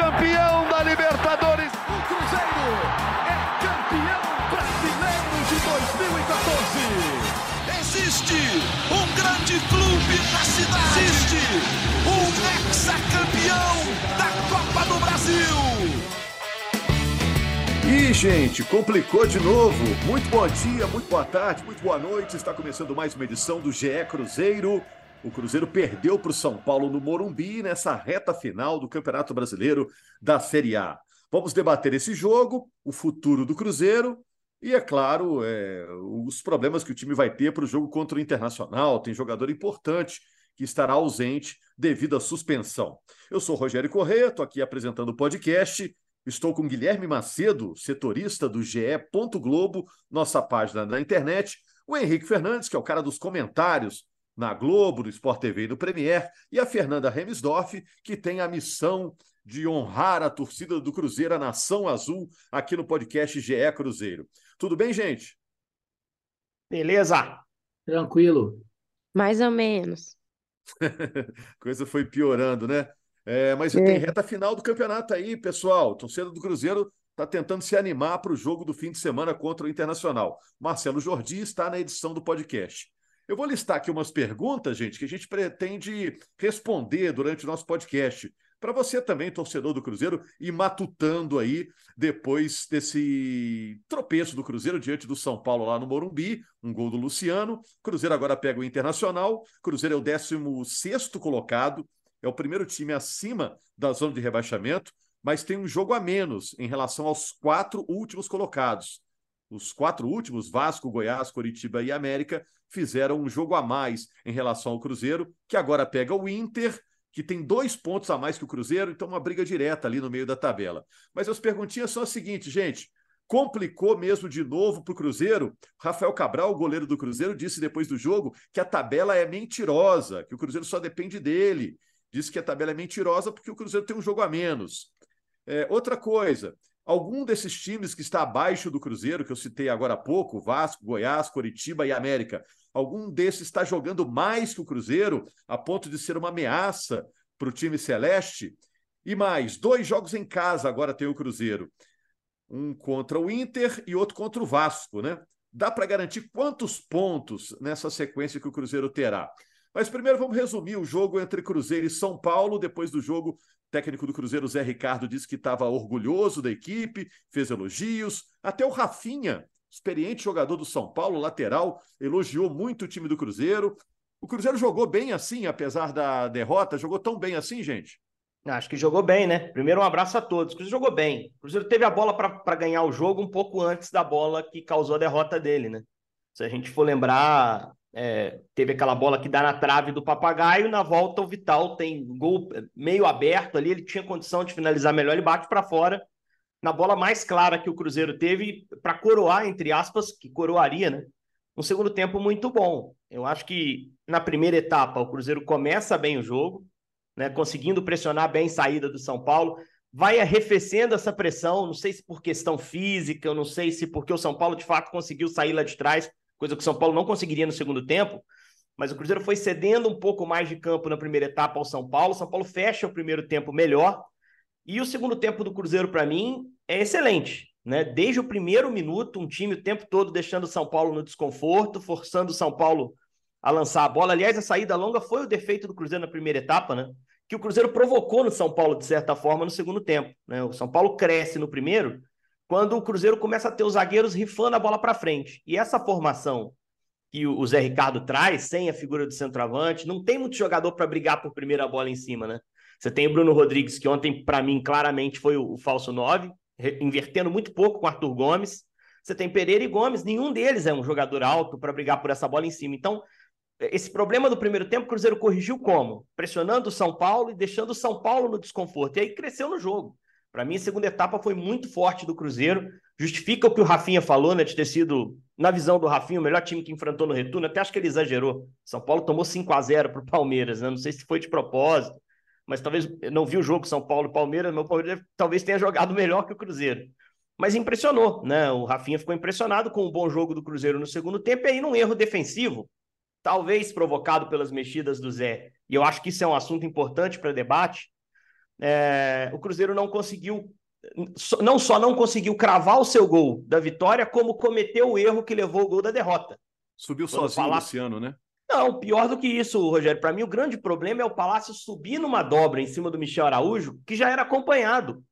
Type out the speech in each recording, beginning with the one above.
campeão da Libertadores. O Cruzeiro é campeão brasileiro de 2014. Existe um grande clube na cidade. Existe um ex-campeão da Copa do Brasil. E, gente, complicou de novo. Muito bom dia, muito boa tarde, muito boa noite. Está começando mais uma edição do GE Cruzeiro. O Cruzeiro perdeu para o São Paulo no Morumbi nessa reta final do Campeonato Brasileiro da Série A. Vamos debater esse jogo, o futuro do Cruzeiro e, é claro, é, os problemas que o time vai ter para o jogo contra o Internacional. Tem jogador importante que estará ausente devido à suspensão. Eu sou Rogério Corrêa, estou aqui apresentando o podcast. Estou com Guilherme Macedo, setorista do GE. Globo, nossa página na internet. O Henrique Fernandes, que é o cara dos comentários na Globo, no Sport TV e no Premier, e a Fernanda Remisdorf, que tem a missão de honrar a torcida do Cruzeiro, a Nação Azul, aqui no podcast GE Cruzeiro. Tudo bem, gente? Beleza. Tranquilo. Mais ou menos. Coisa foi piorando, né? É, mas é. tem reta final do campeonato aí, pessoal. Torcida do Cruzeiro está tentando se animar para o jogo do fim de semana contra o Internacional. Marcelo Jordi está na edição do podcast. Eu vou listar aqui umas perguntas, gente, que a gente pretende responder durante o nosso podcast. Para você também, torcedor do Cruzeiro, ir matutando aí depois desse tropeço do Cruzeiro diante do São Paulo lá no Morumbi, um gol do Luciano. Cruzeiro agora pega o Internacional. Cruzeiro é o 16 colocado, é o primeiro time acima da zona de rebaixamento, mas tem um jogo a menos em relação aos quatro últimos colocados. Os quatro últimos, Vasco, Goiás, Coritiba e América, fizeram um jogo a mais em relação ao Cruzeiro, que agora pega o Inter, que tem dois pontos a mais que o Cruzeiro, então uma briga direta ali no meio da tabela. Mas as perguntinhas são as seguintes, gente. Complicou mesmo de novo para o Cruzeiro. Rafael Cabral, o goleiro do Cruzeiro, disse depois do jogo que a tabela é mentirosa, que o Cruzeiro só depende dele. Disse que a tabela é mentirosa porque o Cruzeiro tem um jogo a menos. É, outra coisa, algum desses times que está abaixo do Cruzeiro, que eu citei agora há pouco, Vasco, Goiás, Coritiba e América, algum desses está jogando mais que o Cruzeiro, a ponto de ser uma ameaça para o time celeste? E mais, dois jogos em casa agora tem o Cruzeiro. Um contra o Inter e outro contra o Vasco, né? Dá para garantir quantos pontos nessa sequência que o Cruzeiro terá? Mas primeiro vamos resumir o jogo entre Cruzeiro e São Paulo. Depois do jogo, técnico do Cruzeiro, Zé Ricardo, disse que estava orgulhoso da equipe, fez elogios. Até o Rafinha, experiente jogador do São Paulo, lateral, elogiou muito o time do Cruzeiro. O Cruzeiro jogou bem assim, apesar da derrota? Jogou tão bem assim, gente? Acho que jogou bem, né? Primeiro, um abraço a todos. O Cruzeiro jogou bem. O Cruzeiro teve a bola para ganhar o jogo um pouco antes da bola que causou a derrota dele, né? Se a gente for lembrar, é, teve aquela bola que dá na trave do papagaio, na volta o Vital tem gol meio aberto ali, ele tinha condição de finalizar melhor, ele bate para fora na bola mais clara que o Cruzeiro teve para coroar, entre aspas, que coroaria, né? Um segundo tempo muito bom. Eu acho que na primeira etapa o Cruzeiro começa bem o jogo, né? Conseguindo pressionar bem a saída do São Paulo, vai arrefecendo essa pressão, não sei se por questão física, eu não sei se porque o São Paulo de fato conseguiu sair lá de trás, coisa que o São Paulo não conseguiria no segundo tempo, mas o Cruzeiro foi cedendo um pouco mais de campo na primeira etapa ao São Paulo. O São Paulo fecha o primeiro tempo melhor. E o segundo tempo do Cruzeiro, para mim, é excelente. Né? Desde o primeiro minuto, um time o tempo todo deixando o São Paulo no desconforto, forçando o São Paulo a lançar a bola. Aliás, a saída longa foi o defeito do Cruzeiro na primeira etapa, né? Que o Cruzeiro provocou no São Paulo, de certa forma, no segundo tempo. Né? O São Paulo cresce no primeiro, quando o Cruzeiro começa a ter os zagueiros rifando a bola para frente. E essa formação que o Zé Ricardo traz, sem a figura do centroavante, não tem muito jogador para brigar por primeira bola em cima, né? Você tem o Bruno Rodrigues, que ontem, para mim, claramente foi o, o falso 9, invertendo muito pouco com Arthur Gomes. Você tem Pereira e Gomes, nenhum deles é um jogador alto para brigar por essa bola em cima. Então, esse problema do primeiro tempo, o Cruzeiro corrigiu como? Pressionando o São Paulo e deixando o São Paulo no desconforto. E aí cresceu no jogo. Para mim, a segunda etapa foi muito forte do Cruzeiro. Justifica o que o Rafinha falou, né? De ter sido, na visão do Rafinha, o melhor time que enfrentou no retorno. Até acho que ele exagerou. São Paulo tomou 5 a 0 para o Palmeiras, né? Não sei se foi de propósito, mas talvez não vi o jogo São Paulo Palmeiras, meu Palmeiras talvez tenha jogado melhor que o Cruzeiro. Mas impressionou, né? O Rafinha ficou impressionado com o bom jogo do Cruzeiro no segundo tempo e aí num erro defensivo, talvez provocado pelas mexidas do Zé. E eu acho que isso é um assunto importante para debate é, o Cruzeiro não conseguiu, não só não conseguiu cravar o seu gol da vitória, como cometeu o erro que levou o gol da derrota. Subiu Quando sozinho o Luciano, né? Não, pior do que isso, Rogério. Para mim, o grande problema é o Palácio subir numa dobra em cima do Michel Araújo, que já era acompanhado.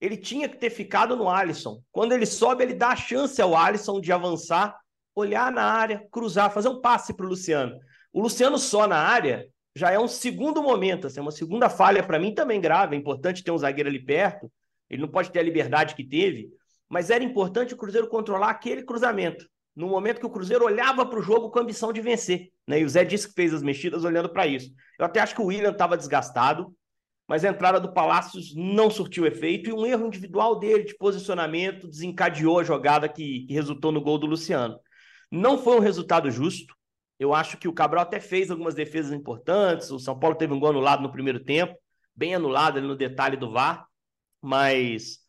Ele tinha que ter ficado no Alisson. Quando ele sobe, ele dá a chance ao Alisson de avançar, olhar na área, cruzar, fazer um passe para o Luciano. O Luciano só na área já é um segundo momento, assim, uma segunda falha para mim também grave. É importante ter um zagueiro ali perto. Ele não pode ter a liberdade que teve, mas era importante o Cruzeiro controlar aquele cruzamento no momento que o Cruzeiro olhava para o jogo com a ambição de vencer. Né? E o Zé disse que fez as mexidas olhando para isso. Eu até acho que o William estava desgastado, mas a entrada do Palácios não surtiu efeito e um erro individual dele de posicionamento desencadeou a jogada que, que resultou no gol do Luciano. Não foi um resultado justo. Eu acho que o Cabral até fez algumas defesas importantes. O São Paulo teve um gol anulado no primeiro tempo, bem anulado ali no detalhe do VAR, mas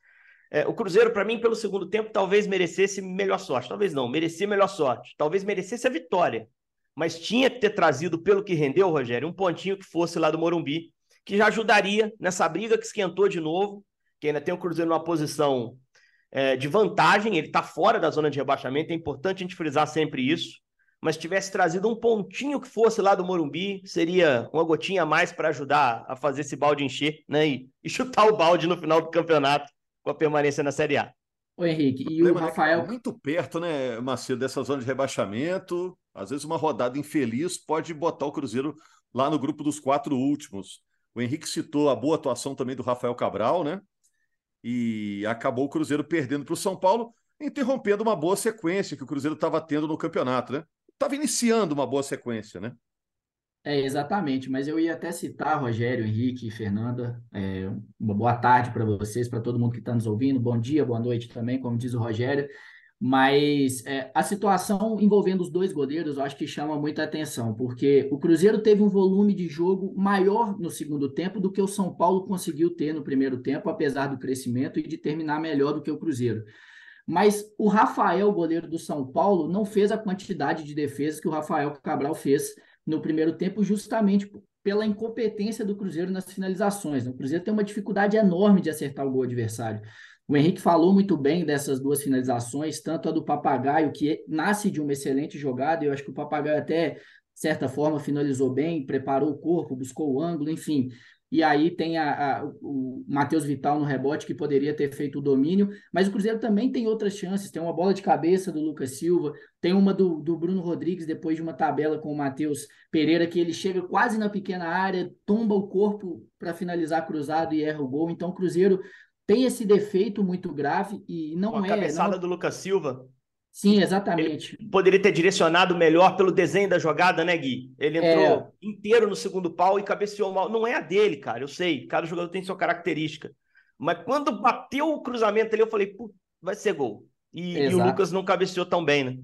é, o Cruzeiro, para mim, pelo segundo tempo, talvez merecesse melhor sorte. Talvez não, merecia melhor sorte. Talvez merecesse a vitória. Mas tinha que ter trazido, pelo que rendeu, Rogério, um pontinho que fosse lá do Morumbi, que já ajudaria nessa briga que esquentou de novo, que ainda tem o Cruzeiro numa posição é, de vantagem, ele está fora da zona de rebaixamento, é importante a gente frisar sempre isso. Mas tivesse trazido um pontinho que fosse lá do Morumbi, seria uma gotinha a mais para ajudar a fazer esse balde encher né? e, e chutar o balde no final do campeonato com a permanência na Série A. O Henrique, e o, o Rafael. É muito perto, né, Macedo, dessa zona de rebaixamento. Às vezes, uma rodada infeliz pode botar o Cruzeiro lá no grupo dos quatro últimos. O Henrique citou a boa atuação também do Rafael Cabral, né? E acabou o Cruzeiro perdendo para o São Paulo, interrompendo uma boa sequência que o Cruzeiro estava tendo no campeonato, né? Estava iniciando uma boa sequência, né? É, exatamente, mas eu ia até citar Rogério, Henrique e Fernanda. É, uma boa tarde para vocês, para todo mundo que está nos ouvindo. Bom dia, boa noite também, como diz o Rogério. Mas é, a situação envolvendo os dois goleiros eu acho que chama muita atenção, porque o Cruzeiro teve um volume de jogo maior no segundo tempo do que o São Paulo conseguiu ter no primeiro tempo, apesar do crescimento e de terminar melhor do que o Cruzeiro. Mas o Rafael, goleiro do São Paulo, não fez a quantidade de defesas que o Rafael Cabral fez no primeiro tempo, justamente pela incompetência do Cruzeiro nas finalizações. Né? O Cruzeiro tem uma dificuldade enorme de acertar o gol adversário. O Henrique falou muito bem dessas duas finalizações, tanto a do Papagaio, que nasce de uma excelente jogada, eu acho que o Papagaio até, certa forma, finalizou bem, preparou o corpo, buscou o ângulo, enfim e aí tem a, a, o Matheus Vital no rebote, que poderia ter feito o domínio, mas o Cruzeiro também tem outras chances, tem uma bola de cabeça do Lucas Silva, tem uma do, do Bruno Rodrigues, depois de uma tabela com o Matheus Pereira, que ele chega quase na pequena área, tomba o corpo para finalizar cruzado e erra o gol, então o Cruzeiro tem esse defeito muito grave e não uma é... A cabeçada não... do Lucas Silva Sim, exatamente. Ele poderia ter direcionado melhor pelo desenho da jogada, né, Gui? Ele entrou é... inteiro no segundo pau e cabeceou mal. Não é a dele, cara, eu sei. Cada jogador tem sua característica. Mas quando bateu o cruzamento ali, eu falei, vai ser gol. E, e, o Lucas não cabeceou tão bem, né?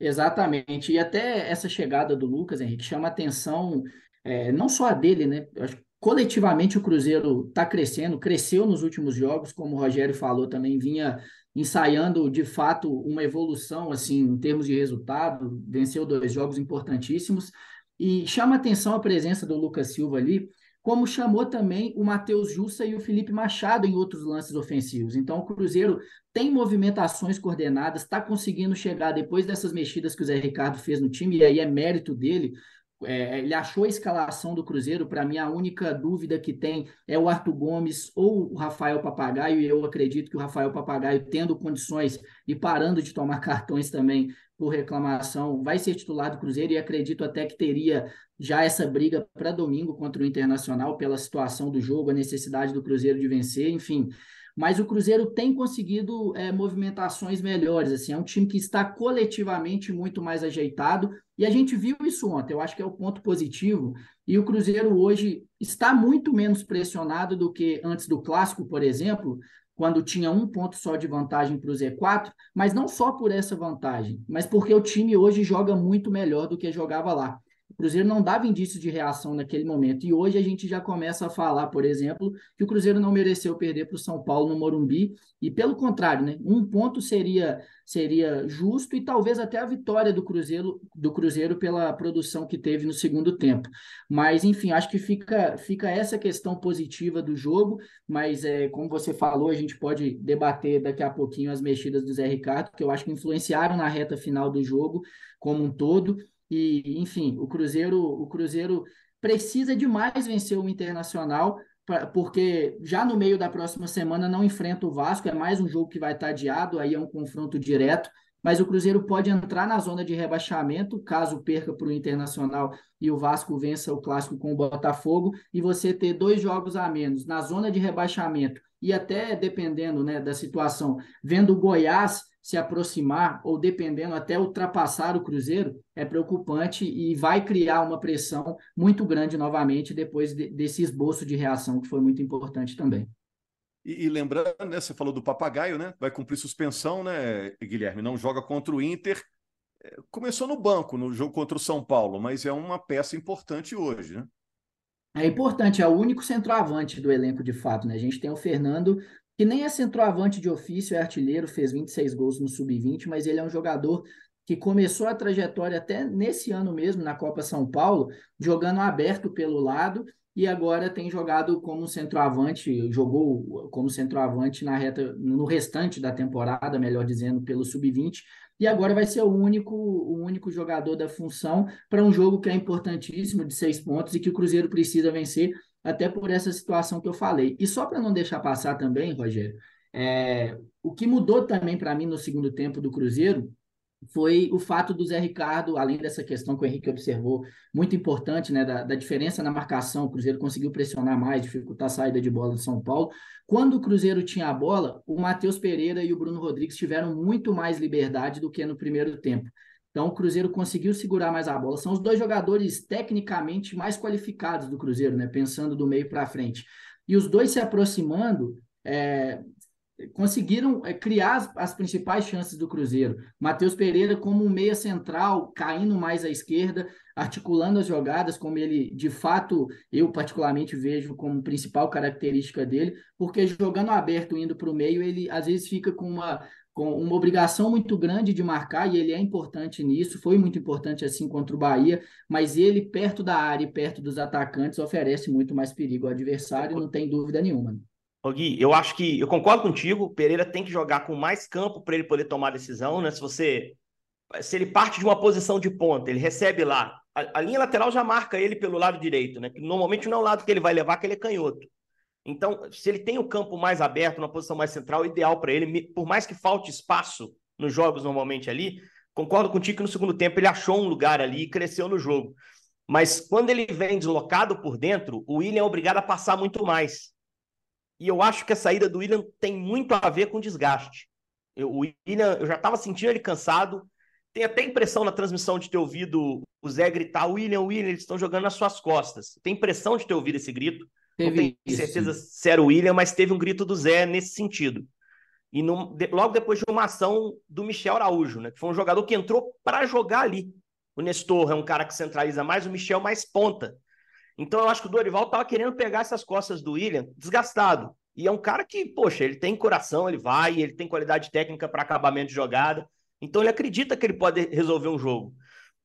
Exatamente. E até essa chegada do Lucas, Henrique, chama atenção, é, não só a dele, né? Eu acho que coletivamente o Cruzeiro está crescendo, cresceu nos últimos jogos, como o Rogério falou também, vinha ensaiando de fato uma evolução assim em termos de resultado, venceu dois jogos importantíssimos e chama atenção a presença do Lucas Silva ali, como chamou também o Matheus Jussa e o Felipe Machado em outros lances ofensivos. Então o Cruzeiro tem movimentações coordenadas, está conseguindo chegar depois dessas mexidas que o Zé Ricardo fez no time, e aí é mérito dele, é, ele achou a escalação do Cruzeiro. Para mim, a única dúvida que tem é o Arthur Gomes ou o Rafael Papagaio. E eu acredito que o Rafael Papagaio, tendo condições e parando de tomar cartões também por reclamação, vai ser titular do Cruzeiro. E acredito até que teria já essa briga para domingo contra o Internacional pela situação do jogo, a necessidade do Cruzeiro de vencer. Enfim, mas o Cruzeiro tem conseguido é, movimentações melhores. Assim, é um time que está coletivamente muito mais ajeitado e a gente viu isso ontem. Eu acho que é o ponto positivo. E o Cruzeiro hoje está muito menos pressionado do que antes do clássico, por exemplo, quando tinha um ponto só de vantagem para o Z4, mas não só por essa vantagem, mas porque o time hoje joga muito melhor do que jogava lá. O Cruzeiro não dava indício de reação naquele momento. E hoje a gente já começa a falar, por exemplo, que o Cruzeiro não mereceu perder para o São Paulo no Morumbi. E pelo contrário, né? Um ponto seria seria justo e talvez até a vitória do Cruzeiro do Cruzeiro pela produção que teve no segundo tempo. Mas enfim, acho que fica fica essa questão positiva do jogo, mas é, como você falou, a gente pode debater daqui a pouquinho as mexidas do Zé Ricardo, que eu acho que influenciaram na reta final do jogo como um todo. E, enfim, o Cruzeiro, o Cruzeiro precisa demais vencer o Internacional, pra, porque já no meio da próxima semana não enfrenta o Vasco, é mais um jogo que vai estar adiado, aí é um confronto direto. Mas o Cruzeiro pode entrar na zona de rebaixamento, caso perca para o Internacional e o Vasco vença o clássico com o Botafogo, e você ter dois jogos a menos na zona de rebaixamento, e até dependendo né, da situação, vendo o Goiás se aproximar ou dependendo até ultrapassar o Cruzeiro é preocupante e vai criar uma pressão muito grande novamente depois de, desse esboço de reação que foi muito importante também. E, e, lembrando, né, você falou do papagaio, né? Vai cumprir suspensão, né, Guilherme? Não joga contra o Inter. É, começou no banco no jogo contra o São Paulo, mas é uma peça importante hoje, né? É importante, é o único centroavante do elenco de fato, né? A gente tem o Fernando que nem é centroavante de ofício, é artilheiro, fez 26 gols no sub-20, mas ele é um jogador que começou a trajetória até nesse ano mesmo, na Copa São Paulo, jogando aberto pelo lado e agora tem jogado como centroavante, jogou como centroavante na reta, no restante da temporada, melhor dizendo, pelo sub-20, e agora vai ser o único, o único jogador da função para um jogo que é importantíssimo, de seis pontos, e que o Cruzeiro precisa vencer até por essa situação que eu falei. E só para não deixar passar também, Rogério, é, o que mudou também para mim no segundo tempo do Cruzeiro foi o fato do Zé Ricardo, além dessa questão que o Henrique observou, muito importante, né, da, da, diferença na marcação, o Cruzeiro conseguiu pressionar mais, dificultar a saída de bola do São Paulo. Quando o Cruzeiro tinha a bola, o Matheus Pereira e o Bruno Rodrigues tiveram muito mais liberdade do que no primeiro tempo. Então, o Cruzeiro conseguiu segurar mais a bola. São os dois jogadores tecnicamente mais qualificados do Cruzeiro, né? Pensando do meio para frente. E os dois se aproximando, é, conseguiram é, criar as, as, principais chances do Cruzeiro. Matheus Pereira como um meia central, caindo mais à esquerda, articulando as jogadas, como ele, de fato, eu particularmente vejo como principal característica dele, porque jogando aberto, indo para o meio, ele às vezes fica com uma com uma obrigação muito grande de marcar, e ele é importante nisso, foi muito importante assim contra o Bahia, mas ele, perto da área e perto dos atacantes, oferece muito mais perigo ao adversário, não tem dúvida nenhuma. Gui, eu acho que, eu concordo contigo, Pereira tem que jogar com mais campo para ele poder tomar decisão, né? Se você, se ele parte de uma posição de ponta, ele recebe lá, a, a linha lateral já marca ele pelo lado direito, né? Que normalmente não é o lado que ele vai levar, que ele é canhoto. Então, se ele tem o campo mais aberto, na posição mais central, ideal para ele, por mais que falte espaço nos jogos normalmente ali, concordo contigo que no segundo tempo ele achou um lugar ali e cresceu no jogo. Mas quando ele vem deslocado por dentro, o William é obrigado a passar muito mais. E eu acho que a saída do William tem muito a ver com desgaste. Eu, o William, eu já estava sentindo ele cansado. Tem até impressão na transmissão de ter ouvido o Zé gritar: William, William, eles estão jogando nas suas costas. Tem impressão de ter ouvido esse grito. Teve não tenho isso. certeza se era o William, mas teve um grito do Zé nesse sentido. E no, de, logo depois de uma ação do Michel Araújo, né? Que foi um jogador que entrou para jogar ali. O Nestor é um cara que centraliza mais, o Michel mais ponta. Então eu acho que o Dorival estava querendo pegar essas costas do William desgastado. E é um cara que, poxa, ele tem coração, ele vai, ele tem qualidade técnica para acabamento de jogada. Então ele acredita que ele pode resolver um jogo.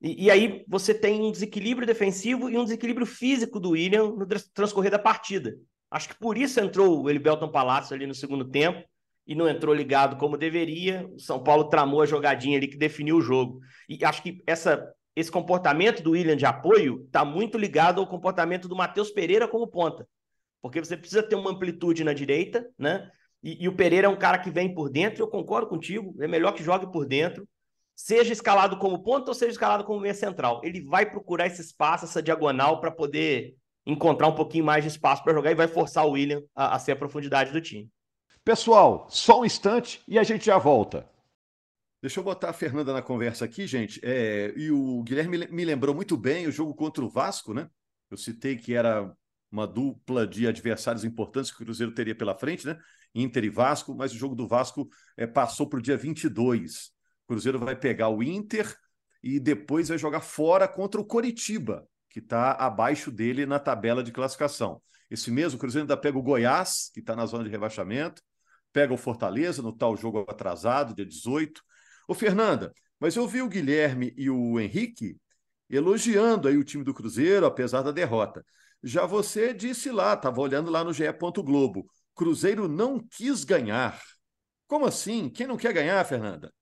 E, e, aí você tem um desequilíbrio defensivo e um desequilíbrio físico do William no transcorrer da partida. Acho que por isso entrou o Elibelton Palácio ali no segundo tempo e não entrou ligado como deveria. O São Paulo tramou a jogadinha ali que definiu o jogo. E acho que essa, esse comportamento do William de apoio está muito ligado ao comportamento do Matheus Pereira como ponta. Porque você precisa ter uma amplitude na direita, né? E, e o Pereira é um cara que vem por dentro, eu concordo contigo, é melhor que jogue por dentro seja escalado como ponto ou seja escalado como meia central. Ele vai procurar esse espaço, essa diagonal, para poder encontrar um pouquinho mais de espaço para jogar e vai forçar o William a, a ser a profundidade do time. Pessoal, só um instante e a gente já volta. Deixa eu botar a Fernanda na conversa aqui, gente. É, e o Guilherme me lembrou muito bem o jogo contra o Vasco, né? Eu citei que era uma dupla de adversários importantes que o Cruzeiro teria pela frente, né? Inter e Vasco, mas o jogo do Vasco é, passou para o dia 22. Cruzeiro vai pegar o Inter e depois vai jogar fora contra o Coritiba, que está abaixo dele na tabela de classificação. Esse mesmo, o Cruzeiro ainda pega o Goiás, que está na zona de rebaixamento, pega o Fortaleza no tal jogo atrasado, dia 18. Ô, Fernanda, mas eu vi o Guilherme e o Henrique elogiando aí o time do Cruzeiro, apesar da derrota. Já você disse lá, estava olhando lá no GE. Globo, Cruzeiro não quis ganhar. Como assim? Quem não quer ganhar, Fernanda?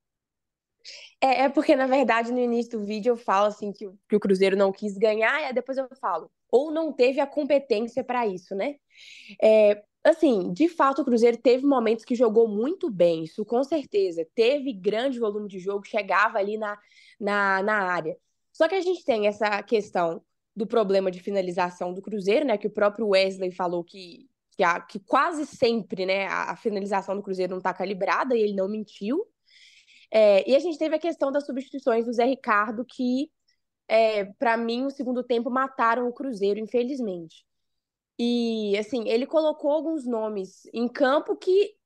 É, é porque, na verdade, no início do vídeo eu falo assim que, que o Cruzeiro não quis ganhar, e depois eu falo, ou não teve a competência para isso, né? É, assim, de fato, o Cruzeiro teve momentos que jogou muito bem, isso com certeza. Teve grande volume de jogo, chegava ali na, na, na área. Só que a gente tem essa questão do problema de finalização do Cruzeiro, né? Que o próprio Wesley falou que, que, a, que quase sempre né, a, a finalização do Cruzeiro não está calibrada, e ele não mentiu. É, e a gente teve a questão das substituições do Zé Ricardo, que, é, para mim, no segundo tempo, mataram o Cruzeiro, infelizmente. E, assim, ele colocou alguns nomes em campo que,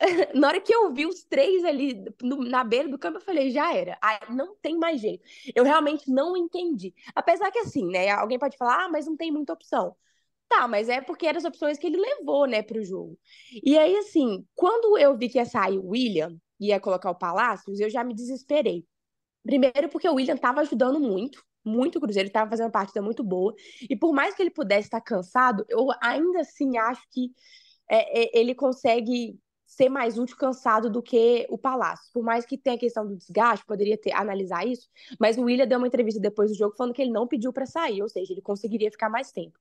na hora que eu vi os três ali no, na beira do campo, eu falei, já era. Não tem mais jeito. Eu realmente não entendi. Apesar que, assim, né, alguém pode falar, ah, mas não tem muita opção. Tá, mas é porque eram as opções que ele levou, né, pro jogo. E aí, assim, quando eu vi que ia sair o William, ia colocar o Palácios, eu já me desesperei. Primeiro porque o William estava ajudando muito, muito Cruzeiro, estava fazendo uma partida muito boa. E por mais que ele pudesse estar cansado, eu ainda assim acho que é, é, ele consegue ser mais útil cansado do que o Palácio. Por mais que tenha a questão do desgaste, poderia ter analisar isso, mas o William deu uma entrevista depois do jogo falando que ele não pediu para sair, ou seja, ele conseguiria ficar mais tempo.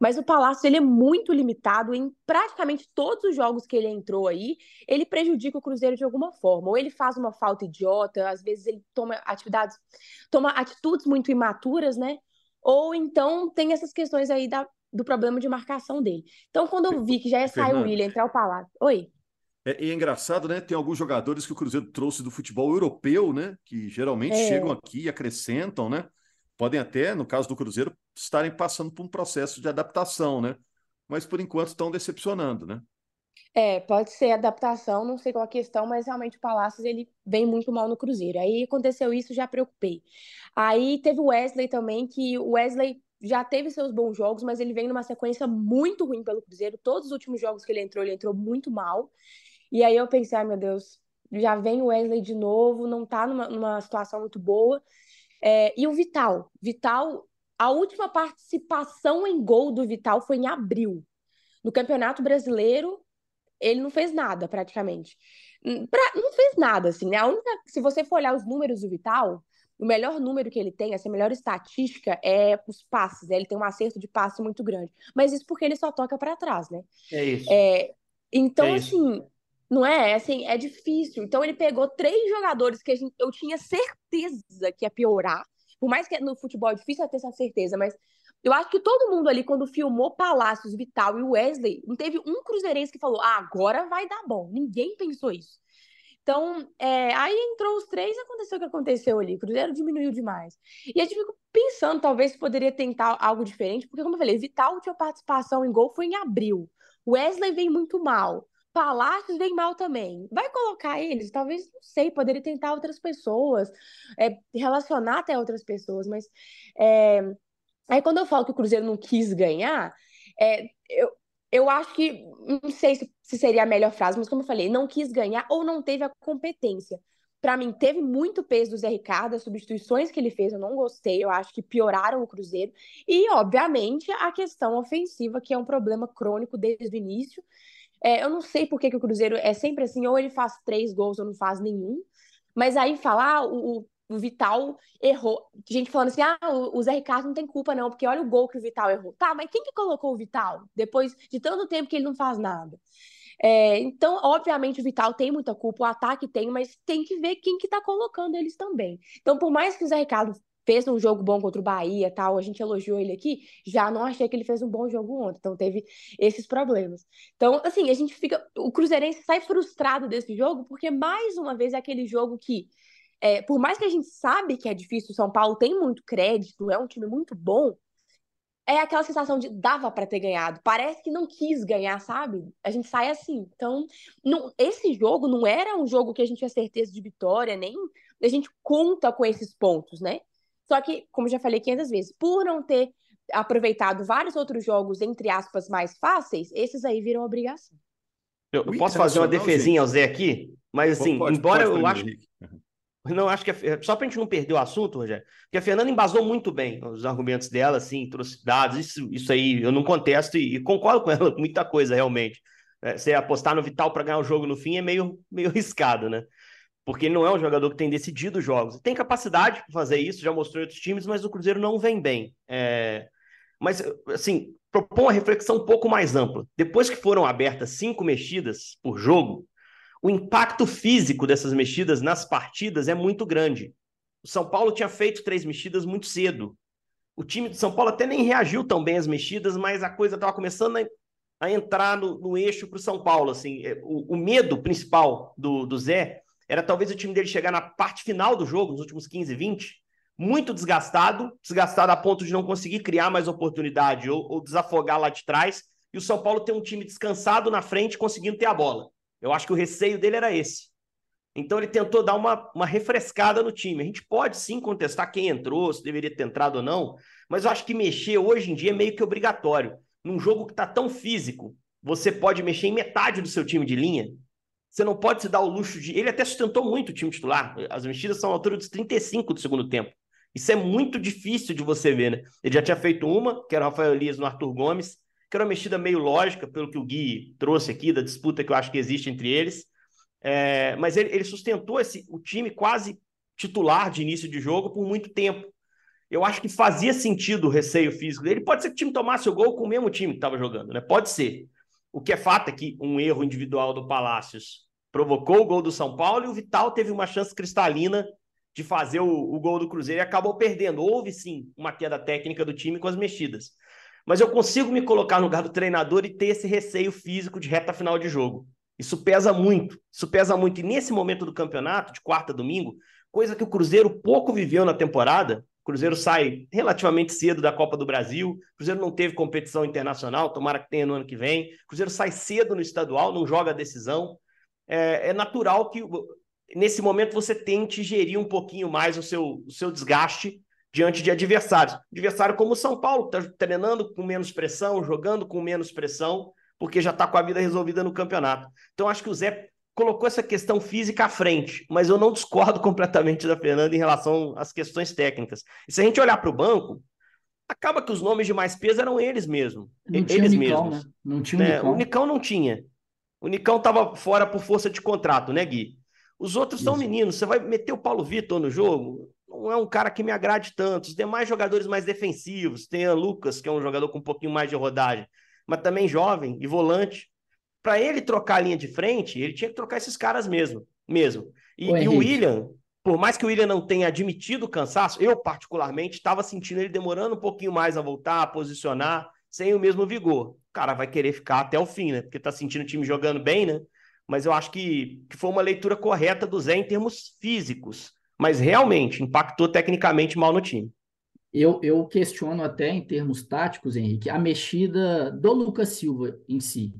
Mas o Palácio ele é muito limitado em praticamente todos os jogos que ele entrou aí, ele prejudica o Cruzeiro de alguma forma, ou ele faz uma falta idiota, às vezes ele toma atividades, toma atitudes muito imaturas, né? Ou então tem essas questões aí da, do problema de marcação dele. Então, quando eu vi que já ia sair o William entrar o Palácio. Oi. É, e é engraçado, né? Tem alguns jogadores que o Cruzeiro trouxe do futebol europeu, né? Que geralmente é. chegam aqui e acrescentam, né? Podem até, no caso do Cruzeiro, estarem passando por um processo de adaptação, né? Mas por enquanto estão decepcionando, né? É, pode ser adaptação, não sei qual a questão, mas realmente o Palácios ele vem muito mal no Cruzeiro. Aí aconteceu isso, já preocupei. Aí teve o Wesley também, que o Wesley já teve seus bons jogos, mas ele vem numa sequência muito ruim pelo Cruzeiro. Todos os últimos jogos que ele entrou, ele entrou muito mal. E aí eu pensei, ai meu Deus, já vem o Wesley de novo, não tá numa, numa situação muito boa. É, e o Vital. Vital, a última participação em gol do Vital foi em abril. No Campeonato Brasileiro, ele não fez nada, praticamente. Hum, pra, não fez nada, assim, né? A única, se você for olhar os números do Vital, o melhor número que ele tem, essa melhor estatística é os passes. Né? Ele tem um acerto de passe muito grande. Mas isso porque ele só toca para trás, né? É isso. É, então, é isso. assim, não é? Assim, é difícil. Então ele pegou três jogadores que gente, eu tinha certeza que ia piorar. Por mais que no futebol é difícil ter essa certeza, mas eu acho que todo mundo ali, quando filmou Palácios, Vital e Wesley, não teve um cruzeirense que falou, ah, agora vai dar bom. Ninguém pensou isso. Então, é, aí entrou os três, aconteceu o que aconteceu ali. O Cruzeiro diminuiu demais. E a gente ficou pensando, talvez, poderia tentar algo diferente, porque, como eu falei, Vital tinha participação em gol foi em abril. Wesley vem muito mal. Palácios vem mal também. Vai colocar eles? Talvez, não sei, poderia tentar outras pessoas, é, relacionar até outras pessoas, mas. É... Aí quando eu falo que o Cruzeiro não quis ganhar, é, eu, eu acho que, não sei se, se seria a melhor frase, mas como eu falei, não quis ganhar ou não teve a competência. Para mim, teve muito peso do Zé Ricardo, as substituições que ele fez, eu não gostei, eu acho que pioraram o Cruzeiro. E, obviamente, a questão ofensiva, que é um problema crônico desde o início. É, eu não sei por que, que, o Cruzeiro é sempre assim, ou ele faz três gols ou não faz nenhum. Mas aí falar, ah, o, o Vital errou. Gente falando assim, ah, o Zé Ricardo não tem culpa não, porque olha o gol que o Vital errou. Tá, mas quem que colocou o Vital? Depois de tanto tempo que ele não faz nada. É, então, obviamente, o Vital tem muita culpa, o ataque tem, mas tem que ver quem que tá colocando eles também. Então, por mais que o Zé Ricardo fez um jogo bom contra o Bahia tal, a gente elogiou ele aqui, já não achei que ele fez um bom jogo ontem, então teve esses problemas. Então, assim, a gente fica, o Cruzeirense sai frustrado desse jogo, porque mais uma vez é aquele jogo que, é, por mais que a gente sabe que é difícil, o São Paulo tem muito crédito, é um time muito bom, é aquela sensação de dava para ter ganhado. Parece que não quis ganhar, sabe? A gente sai assim. Então, não, esse jogo não era um jogo que a gente tinha certeza de vitória, nem a gente conta com esses pontos, né? Só que, como já falei 500 vezes, por não ter aproveitado vários outros jogos, entre aspas, mais fáceis, esses aí viram obrigação. Eu, eu posso fazer uma defesinha ao Zé aqui? Mas assim, pode, embora pode, eu acho. Não, acho que é, só para a gente não perder o assunto, Rogério, porque a Fernanda embasou muito bem os argumentos dela, assim, trouxe dados, isso, isso aí eu não contesto e, e concordo com ela muita coisa, realmente. É, você apostar no Vital para ganhar o jogo no fim é meio, meio riscado, né? Porque ele não é um jogador que tem decidido jogos. Tem capacidade para fazer isso, já mostrou em outros times, mas o Cruzeiro não vem bem. É... Mas, assim, propõe uma reflexão um pouco mais ampla. Depois que foram abertas cinco mexidas por jogo, o impacto físico dessas mexidas nas partidas é muito grande. O São Paulo tinha feito três mexidas muito cedo. O time de São Paulo até nem reagiu tão bem às mexidas, mas a coisa estava começando a, a, entrar no, no eixo para o São Paulo. Assim, é, o, o, medo principal do, do Zé era talvez o time dele chegar na parte final do jogo, nos últimos 15, 20, muito desgastado, desgastado a ponto de não conseguir criar mais oportunidade ou, ou desafogar lá de trás, e o São Paulo ter um time descansado na frente, conseguindo ter a bola. Eu acho que o receio dele era esse. Então ele tentou dar uma, uma refrescada no time. A gente pode sim contestar quem entrou, se deveria ter entrado ou não, mas eu acho que mexer hoje em dia é meio que obrigatório. Num jogo que está tão físico, você pode mexer em metade do seu time de linha. Você não pode se dar o luxo de. Ele até sustentou muito o time titular. As mexidas são a altura dos 35 do segundo tempo. Isso é muito difícil de você ver, né? Ele já tinha feito uma, que era o Rafael Elias no Arthur Gomes, que era uma mexida meio lógica, pelo que o Gui trouxe aqui, da disputa que eu acho que existe entre eles. É, mas ele, ele sustentou esse, o time quase titular de início de jogo por muito tempo. Eu acho que fazia sentido o receio físico dele. Pode ser que o time tomasse o gol com o mesmo time que estava jogando, né? Pode ser. O que é fato é que um erro individual do Palácios provocou o gol do São Paulo e o Vital teve uma chance cristalina de fazer o, o gol do Cruzeiro e acabou perdendo. Houve sim uma queda técnica do time com as mexidas mas eu consigo me colocar no lugar do treinador e ter esse receio físico de reta final de jogo. Isso pesa muito, isso pesa muito. E nesse momento do campeonato, de quarta a domingo, coisa que o Cruzeiro pouco viveu na temporada, Cruzeiro sai relativamente cedo da Copa do Brasil, Cruzeiro não teve competição internacional, tomara que tenha no ano que vem, Cruzeiro sai cedo no estadual, não joga a decisão. É, é natural que nesse momento você tente gerir um pouquinho mais o seu, o seu desgaste diante de adversários. Adversário como o São Paulo, que está treinando com menos pressão, jogando com menos pressão, porque já está com a vida resolvida no campeonato. Então, acho que o Zé colocou essa questão física à frente, mas eu não discordo completamente da Fernanda em relação às questões técnicas. E se a gente olhar para o banco, acaba que os nomes de mais peso eram eles mesmos. Não eles Nicão, mesmos. Né? Não tinha o né? Nicão. O Nicão não tinha. O Nicão estava fora por força de contrato, né, Gui? Os outros Isso. são meninos. Você vai meter o Paulo Vitor no jogo? não é um cara que me agrade tanto. Os demais jogadores mais defensivos, tem o Lucas, que é um jogador com um pouquinho mais de rodagem, mas também jovem e volante. Para ele trocar a linha de frente, ele tinha que trocar esses caras mesmo. mesmo. E, e o William, por mais que o William não tenha admitido o cansaço, eu particularmente estava sentindo ele demorando um pouquinho mais a voltar, a posicionar, sem o mesmo vigor. O cara vai querer ficar até o fim, né? Porque tá sentindo o time jogando bem, né? Mas eu acho que, que foi uma leitura correta do Zé em termos físicos mas realmente impactou tecnicamente mal no time. Eu, eu questiono até em termos táticos, Henrique, a mexida do Lucas Silva em si.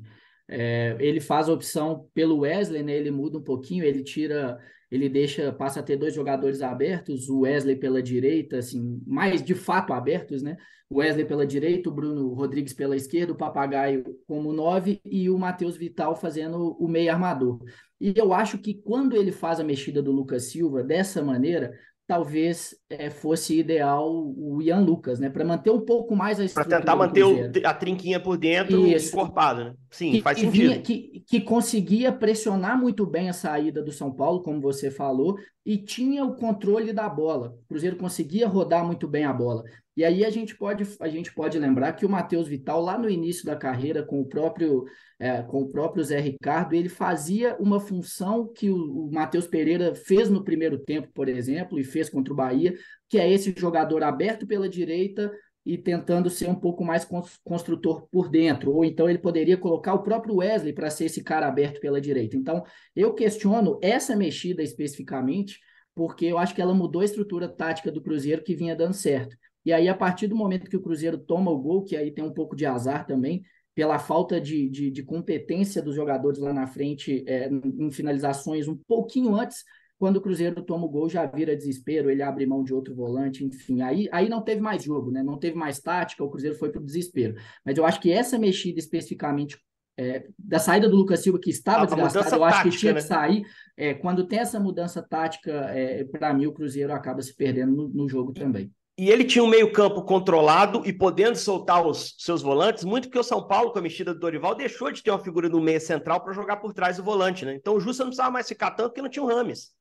É, ele faz a opção pelo Wesley, né? Ele muda um pouquinho, ele tira, ele deixa, passa a ter dois jogadores abertos, o Wesley pela direita, assim, mais de fato abertos, né? O Wesley pela direita, o Bruno Rodrigues pela esquerda, o Papagaio como nove e o Matheus Vital fazendo o meio armador. E eu acho que quando ele faz a mexida do Lucas Silva dessa maneira, talvez é, fosse ideal o Ian Lucas, né? Para manter um pouco mais a estrutura. Para tentar manter o, a trinquinha por dentro Isso. encorpada, né? Sim, que, faz que sentido. Vinha, que, que conseguia pressionar muito bem a saída do São Paulo, como você falou, e tinha o controle da bola. O Cruzeiro conseguia rodar muito bem a bola. E aí a gente pode, a gente pode lembrar que o Matheus Vital, lá no início da carreira, com o próprio, é, com o próprio Zé Ricardo, ele fazia uma função que o, o Matheus Pereira fez no primeiro tempo, por exemplo, e fez contra o Bahia, que é esse jogador aberto pela direita e tentando ser um pouco mais construtor por dentro, ou então ele poderia colocar o próprio Wesley para ser esse cara aberto pela direita. Então, eu questiono essa mexida especificamente, porque eu acho que ela mudou a estrutura tática do Cruzeiro que vinha dando certo. E aí, a partir do momento que o Cruzeiro toma o gol, que aí tem um pouco de azar também, pela falta de, de, de competência dos jogadores lá na frente é, em finalizações um pouquinho antes, quando o Cruzeiro toma o gol, já vira desespero, ele abre mão de outro volante, enfim. Aí, aí não teve mais jogo, né? Não teve mais tática, o Cruzeiro foi para o desespero. Mas eu acho que essa mexida especificamente é, da saída do Lucas Silva, que estava desgastado, eu acho tática, que tinha né? que sair. É, quando tem essa mudança tática, é, para mim, o Cruzeiro acaba se perdendo no, no jogo também. E ele tinha um meio-campo controlado e podendo soltar os seus volantes, muito porque o São Paulo, com a mexida do Dorival, deixou de ter uma figura no meio central para jogar por trás do volante, né? Então o Justa não precisava mais ficar tanto porque não tinha o Rames.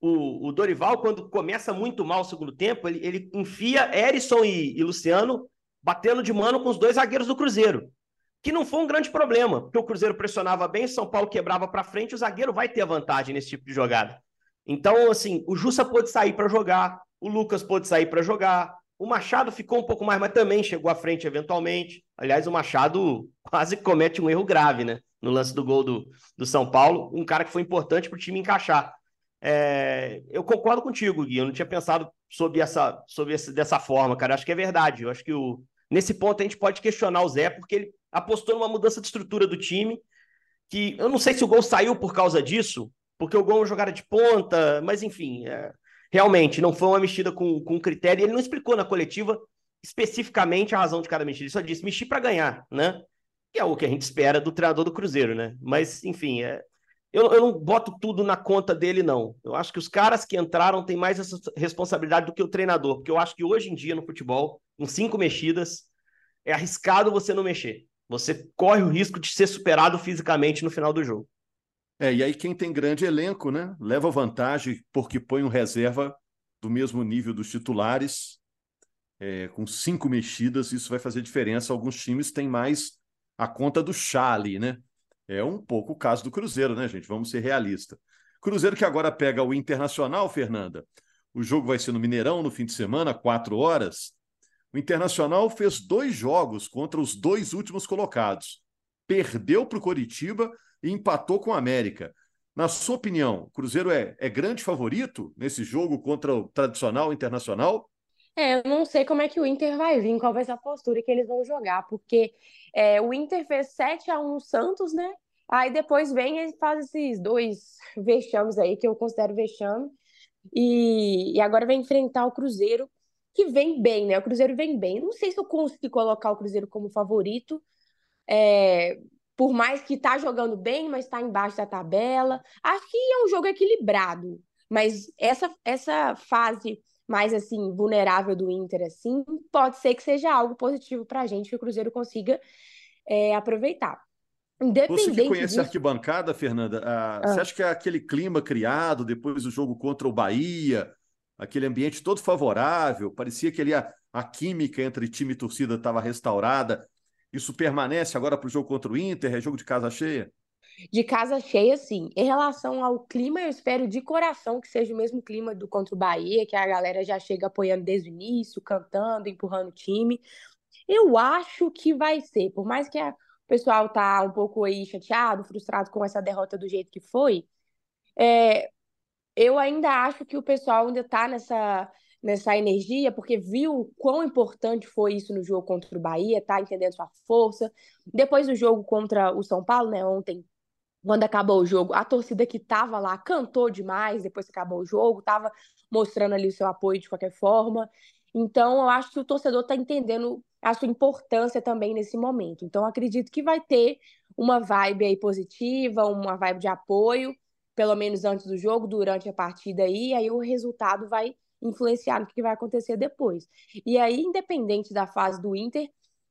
O, o Dorival, quando começa muito mal o segundo tempo, ele, ele enfia Erisson e, e Luciano batendo de mano com os dois zagueiros do Cruzeiro. Que não foi um grande problema, porque o Cruzeiro pressionava bem, o São Paulo quebrava para frente, o zagueiro vai ter a vantagem nesse tipo de jogada. Então, assim, o Justa pôde sair para jogar, o Lucas pôde sair para jogar. O Machado ficou um pouco mais, mas também chegou à frente eventualmente. Aliás, o Machado quase comete um erro grave, né? No lance do gol do, do São Paulo. Um cara que foi importante para o time encaixar. É, eu concordo contigo, Gui. Eu não tinha pensado sobre essa, sobre esse, dessa forma, cara. Eu acho que é verdade. Eu acho que o, nesse ponto a gente pode questionar o Zé, porque ele apostou numa mudança de estrutura do time. Que eu não sei se o gol saiu por causa disso, porque o gol é uma jogada de ponta, mas enfim. É, realmente não foi uma mexida com, com critério. Ele não explicou na coletiva especificamente a razão de cada mexida. Ele só disse mexi para ganhar, né? Que é o que a gente espera do treinador do Cruzeiro, né? Mas, enfim, é... eu, eu não boto tudo na conta dele, não. Eu acho que os caras que entraram têm mais essa responsabilidade do que o treinador, porque eu acho que hoje em dia no futebol, em cinco mexidas, é arriscado você não mexer. Você corre o risco de ser superado fisicamente no final do jogo. É, e aí quem tem grande elenco, né, leva vantagem porque põe um reserva do mesmo nível dos titulares, é, com cinco mexidas, isso vai fazer diferença. Alguns times têm mais a conta do Chale, né? É um pouco o caso do Cruzeiro, né, gente? Vamos ser realistas. Cruzeiro que agora pega o Internacional, Fernanda. O jogo vai ser no Mineirão no fim de semana, quatro horas. O Internacional fez dois jogos contra os dois últimos colocados. Perdeu para o Coritiba e empatou com o América. Na sua opinião, o Cruzeiro é, é grande favorito nesse jogo contra o tradicional internacional? É, eu não sei como é que o Inter vai vir, qual vai ser a postura que eles vão jogar, porque é, o Inter fez 7 a 1 no Santos, né? Aí depois vem e faz esses dois vexames aí, que eu considero vexame, e, e agora vai enfrentar o Cruzeiro, que vem bem, né? O Cruzeiro vem bem. Não sei se eu consigo colocar o Cruzeiro como favorito, é, por mais que tá jogando bem, mas está embaixo da tabela. Acho que é um jogo equilibrado, mas essa, essa fase mais assim vulnerável do Inter assim pode ser que seja algo positivo para a gente que o Cruzeiro consiga é, aproveitar. Você que conhece disso... a arquibancada, Fernanda, ah, ah. você acha que é aquele clima criado depois do jogo contra o Bahia, aquele ambiente todo favorável, parecia que ali a, a química entre time e torcida estava restaurada, isso permanece agora para o jogo contra o Inter? É jogo de casa cheia? De casa cheia, sim. Em relação ao clima, eu espero de coração que seja o mesmo clima do contra o Bahia, que a galera já chega apoiando desde o início, cantando, empurrando o time. Eu acho que vai ser, por mais que a, o pessoal tá um pouco aí chateado, frustrado com essa derrota do jeito que foi, é, eu ainda acho que o pessoal ainda tá nessa nessa energia, porque viu quão importante foi isso no jogo contra o Bahia, tá entendendo sua força. Depois do jogo contra o São Paulo, né, ontem, quando acabou o jogo, a torcida que tava lá cantou demais depois que acabou o jogo, tava mostrando ali o seu apoio de qualquer forma. Então, eu acho que o torcedor está entendendo a sua importância também nesse momento. Então, acredito que vai ter uma vibe aí positiva, uma vibe de apoio, pelo menos antes do jogo, durante a partida aí, e aí o resultado vai influenciar no que vai acontecer depois. E aí, independente da fase do Inter,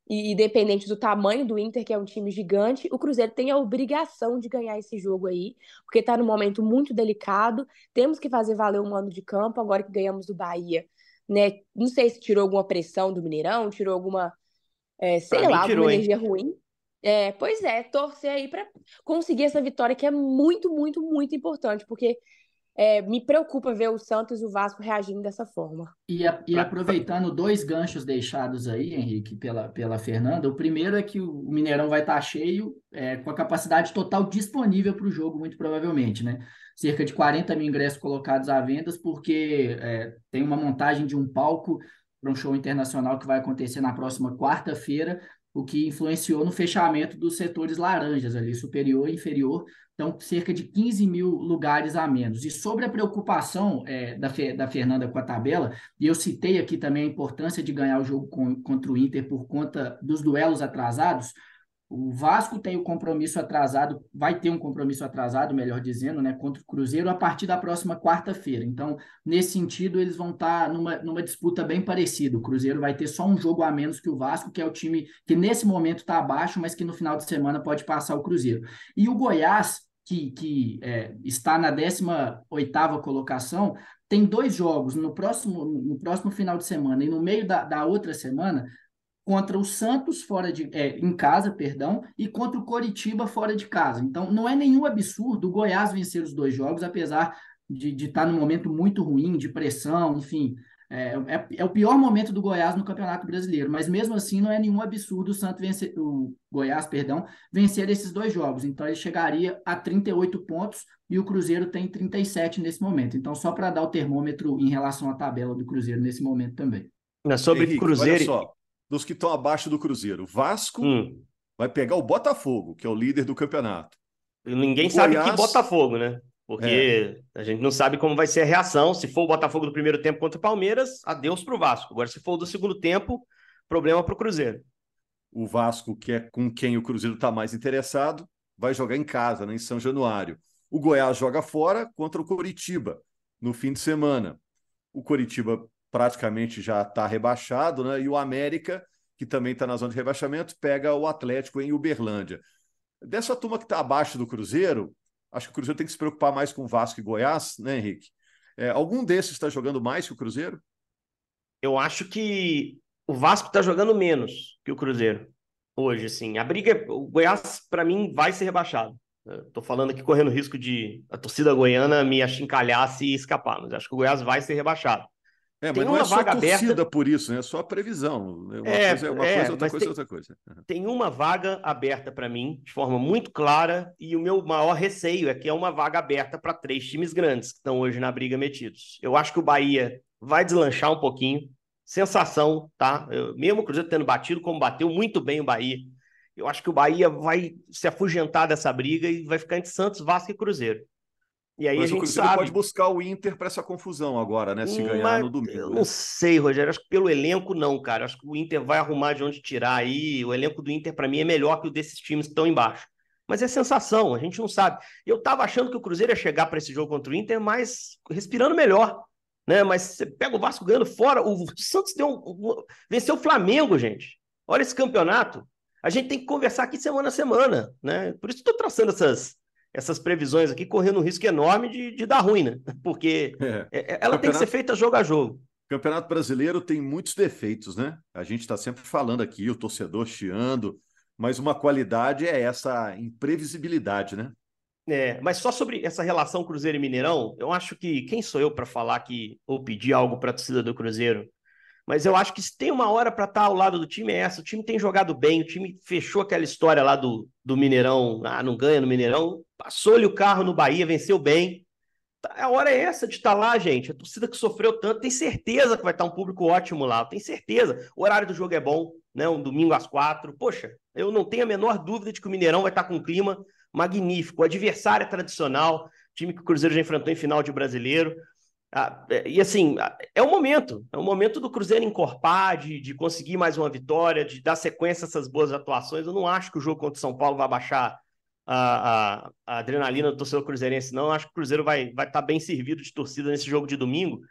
e independente do tamanho do Inter, que é um time gigante, o Cruzeiro tem a obrigação de ganhar esse jogo aí, porque está num momento muito delicado. Temos que fazer valer o mando de campo agora que ganhamos do Bahia. Né? Não sei se tirou alguma pressão do Mineirão, tirou alguma, é, sei lá, tirou, alguma energia ruim. É, pois é, torcer aí para conseguir essa vitória que é muito, muito, muito importante, porque é, me preocupa ver o Santos e o Vasco reagindo dessa forma. E, a, e aproveitando dois ganchos deixados aí, Henrique, pela, pela Fernanda, o primeiro é que o Mineirão vai estar tá cheio, é, com a capacidade total disponível para o jogo, muito provavelmente, né? Cerca de 40 mil ingressos colocados à venda, porque é, tem uma montagem de um palco para um show internacional que vai acontecer na próxima quarta-feira, o que influenciou no fechamento dos setores laranjas ali, superior e inferior, então cerca de 15 mil lugares a menos. E sobre a preocupação é, da, da Fernanda com a tabela, e eu citei aqui também a importância de ganhar o jogo com, contra o Inter por conta dos duelos atrasados, o Vasco tem o compromisso atrasado, vai ter um compromisso atrasado, melhor dizendo, né, contra o Cruzeiro a partir da próxima quarta-feira. Então, nesse sentido, eles vão estar numa, numa disputa bem parecida. O Cruzeiro vai ter só um jogo a menos que o Vasco, que é o time que nesse momento está abaixo, mas que no final de semana pode passar o Cruzeiro. E o Goiás, que, que é, está na 18ª colocação, tem dois jogos no próximo, no próximo final de semana e no meio da, da outra semana contra o Santos fora de é, em casa, perdão, e contra o Coritiba fora de casa. Então não é nenhum absurdo o Goiás vencer os dois jogos, apesar de, de estar num momento muito ruim, de pressão, enfim. É, é, é, o pior momento do Goiás no Campeonato Brasileiro, mas mesmo assim não é nenhum absurdo o Santos vencer, o Goiás, perdão, vencer esses dois jogos. Então ele chegaria a 38 pontos e o Cruzeiro tem 37 nesse momento. Então só para dar o termômetro em relação à tabela do Cruzeiro nesse momento também. Sobre Henrique, Cruzeiro, olha só, dos que estão abaixo do Cruzeiro. Vasco hum. vai pegar o Botafogo, que é o líder do campeonato. Ninguém sabe Goiás... que Botafogo, né? Porque é. a gente não sabe como vai ser a reação. Se for o Botafogo do primeiro tempo contra o Palmeiras, adeus para o Vasco. Agora, se for o do segundo tempo, problema para o Cruzeiro. O Vasco, que é com quem o Cruzeiro está mais interessado, vai jogar em casa, né, em São Januário. O Goiás joga fora contra o Coritiba no fim de semana. O Coritiba praticamente já está rebaixado, né? E o América, que também está na zona de rebaixamento, pega o Atlético em Uberlândia. Dessa turma que está abaixo do Cruzeiro, acho que o Cruzeiro tem que se preocupar mais com Vasco e Goiás, né, Henrique? É, algum desses está jogando mais que o Cruzeiro? Eu acho que o Vasco está jogando menos que o Cruzeiro hoje, assim. A briga, o Goiás, para mim, vai ser rebaixado. Estou falando aqui correndo risco de a torcida goiana me achincalhar e escapar, mas acho que o Goiás vai ser rebaixado. É, mas não é só torcida aberta... por isso, né? É só a previsão. Uma é, coisa é uma é, coisa, outra coisa é outra coisa. Tem uma vaga aberta para mim, de forma muito clara, e o meu maior receio é que é uma vaga aberta para três times grandes que estão hoje na briga metidos. Eu acho que o Bahia vai deslanchar um pouquinho. Sensação, tá? Eu, mesmo o Cruzeiro tendo batido, como bateu muito bem o Bahia, eu acho que o Bahia vai se afugentar dessa briga e vai ficar entre Santos, Vasco e Cruzeiro. E aí Mas a gente o Cruzeiro sabe... pode buscar o Inter para essa confusão agora, né? Se ganhar Mas, no domingo. Eu né? não sei, Rogério. Acho que pelo elenco, não, cara. Acho que o Inter vai arrumar de onde tirar aí. O elenco do Inter, para mim, é melhor que o desses times que estão embaixo. Mas é sensação, a gente não sabe. Eu tava achando que o Cruzeiro ia chegar para esse jogo contra o Inter, mas respirando melhor. Né? Mas você pega o Vasco ganhando fora. O Santos deu um... venceu o Flamengo, gente. Olha esse campeonato. A gente tem que conversar aqui semana a semana, né? Por isso estou traçando essas, essas previsões aqui correndo um risco enorme de, de dar ruim, né? Porque é. é, é ela tem que ser feita jogo a jogo. O Campeonato Brasileiro tem muitos defeitos, né? A gente está sempre falando aqui, o torcedor chiando, mas uma qualidade é essa imprevisibilidade, né? É, mas só sobre essa relação Cruzeiro e Mineirão, eu acho que quem sou eu para falar que ou pedir algo para a torcida do Cruzeiro mas eu acho que se tem uma hora para estar tá ao lado do time é essa. O time tem jogado bem, o time fechou aquela história lá do, do Mineirão, ah, não ganha no Mineirão, passou-lhe o carro no Bahia, venceu bem. Tá, a hora é essa de estar tá lá, gente. A torcida que sofreu tanto, tem certeza que vai estar um público ótimo lá, tem certeza. O horário do jogo é bom, né? Um domingo às quatro. Poxa, eu não tenho a menor dúvida de que o Mineirão vai estar com um clima magnífico. O adversário é tradicional, time que o Cruzeiro já enfrentou em final de brasileiro. Ah, é, e assim, é o momento, é o momento do Cruzeiro encorpar, de, de conseguir mais uma vitória, de dar sequência a essas boas atuações. Eu não acho que o jogo contra o São Paulo vai baixar a, a, a adrenalina do torcedor cruzeirense, não. Eu acho que o Cruzeiro vai estar vai tá bem servido de torcida nesse jogo de domingo,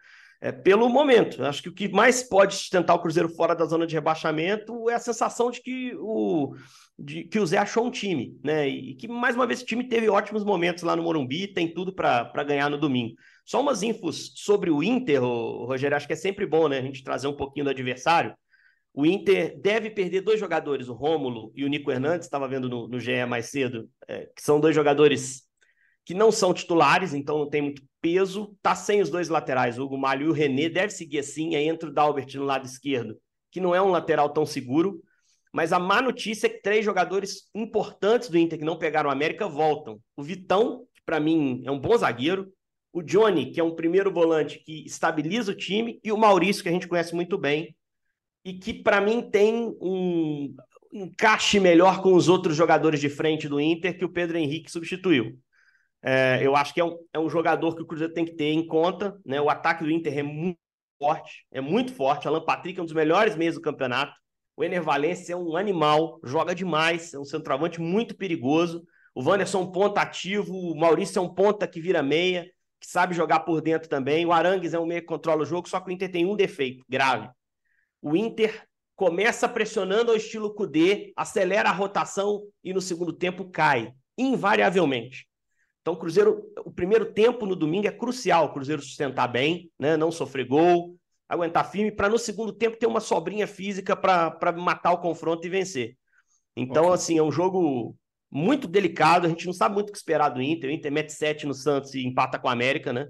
é, pelo momento. Eu acho que o que mais pode sustentar o Cruzeiro fora da zona de rebaixamento é a sensação de que o, de, que o Zé achou um time, né? E que mais uma vez o time teve ótimos momentos lá no Morumbi, tem tudo para ganhar no domingo. Só umas infos sobre o Inter, Rogério, acho que é sempre bom, né? A gente trazer um pouquinho do adversário. O Inter deve perder dois jogadores, o Rômulo e o Nico Hernandes, estava vendo no, no GE mais cedo, é, que são dois jogadores que não são titulares, então não tem muito peso. Tá sem os dois laterais, o Hugo Malho e o René, deve seguir assim. Aí entra o Dalbert no lado esquerdo, que não é um lateral tão seguro. Mas a má notícia é que três jogadores importantes do Inter que não pegaram o América voltam. O Vitão, que para mim é um bom zagueiro, o Johnny, que é um primeiro volante que estabiliza o time, e o Maurício, que a gente conhece muito bem, e que para mim tem um, encaixe melhor com os outros jogadores de frente do Inter que o Pedro Henrique substituiu. É, eu acho que é um, é um jogador que o Cruzeiro tem que ter em conta. Né? O ataque do Inter é muito forte, é muito forte. Alan Patrick é um dos melhores meios do campeonato. O Ener Valencia é um animal, joga demais, é um centroavante muito perigoso. O Wanderson é um ponta ativo, o Maurício é um ponta que vira meia, que sabe jogar por dentro também. O Arangues é um meia que controla o jogo, só que o Inter tem um defeito grave. O Inter começa pressionando ao estilo Cudê, acelera a rotação e no segundo tempo cai, invariavelmente. Então, o Cruzeiro, o primeiro tempo no domingo é crucial, o Cruzeiro sustentar bem, né? não sofrer gol, aguentar firme, para no segundo tempo ter uma sobrinha física para matar o confronto e vencer. Então, okay. assim, é um jogo muito delicado, a gente não sabe muito o que esperar do Inter, o Inter mete 7 no Santos e empata com a América, né?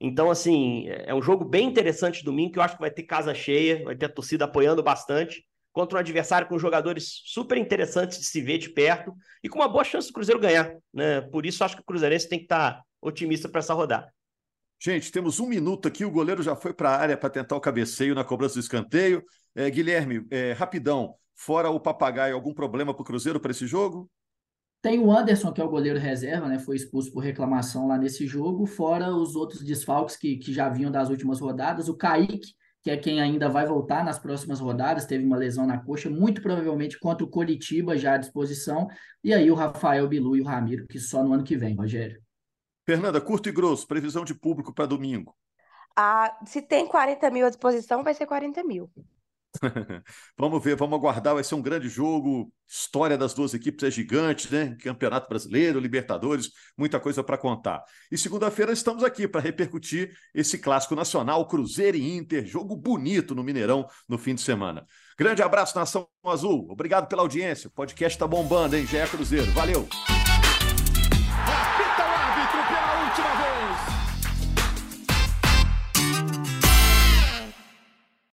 Então, assim, é um jogo bem interessante domingo, que eu acho que vai ter casa cheia, vai ter a torcida apoiando bastante contra um adversário com jogadores super interessantes de se ver de perto e com uma boa chance do Cruzeiro ganhar. Né? Por isso, acho que o Cruzeirense tem que estar otimista para essa rodada. Gente, temos um minuto aqui. O goleiro já foi para a área para tentar o cabeceio na cobrança do escanteio. É, Guilherme, é, rapidão, fora o papagaio, algum problema para o Cruzeiro para esse jogo? Tem o Anderson, que é o goleiro reserva, né? Foi expulso por reclamação lá nesse jogo, fora os outros desfalques que, que já vinham das últimas rodadas. O Kaique, que é quem ainda vai voltar nas próximas rodadas, teve uma lesão na coxa, muito provavelmente contra o Coritiba já à disposição, e aí o Rafael Bilu e o Ramiro, que só no ano que vem, Rogério. Fernanda, curto e grosso, previsão de público para domingo. Ah, se tem 40 mil à disposição, vai ser 40 mil. vamos ver, vamos aguardar. Vai ser um grande jogo. História das duas equipes é gigante, né? Campeonato Brasileiro, Libertadores, muita coisa para contar. E segunda-feira estamos aqui para repercutir esse clássico nacional, Cruzeiro e Inter, jogo bonito no Mineirão no fim de semana. Grande abraço, Nação Azul. Obrigado pela audiência. O podcast está bombando, hein? Já é Cruzeiro. Valeu.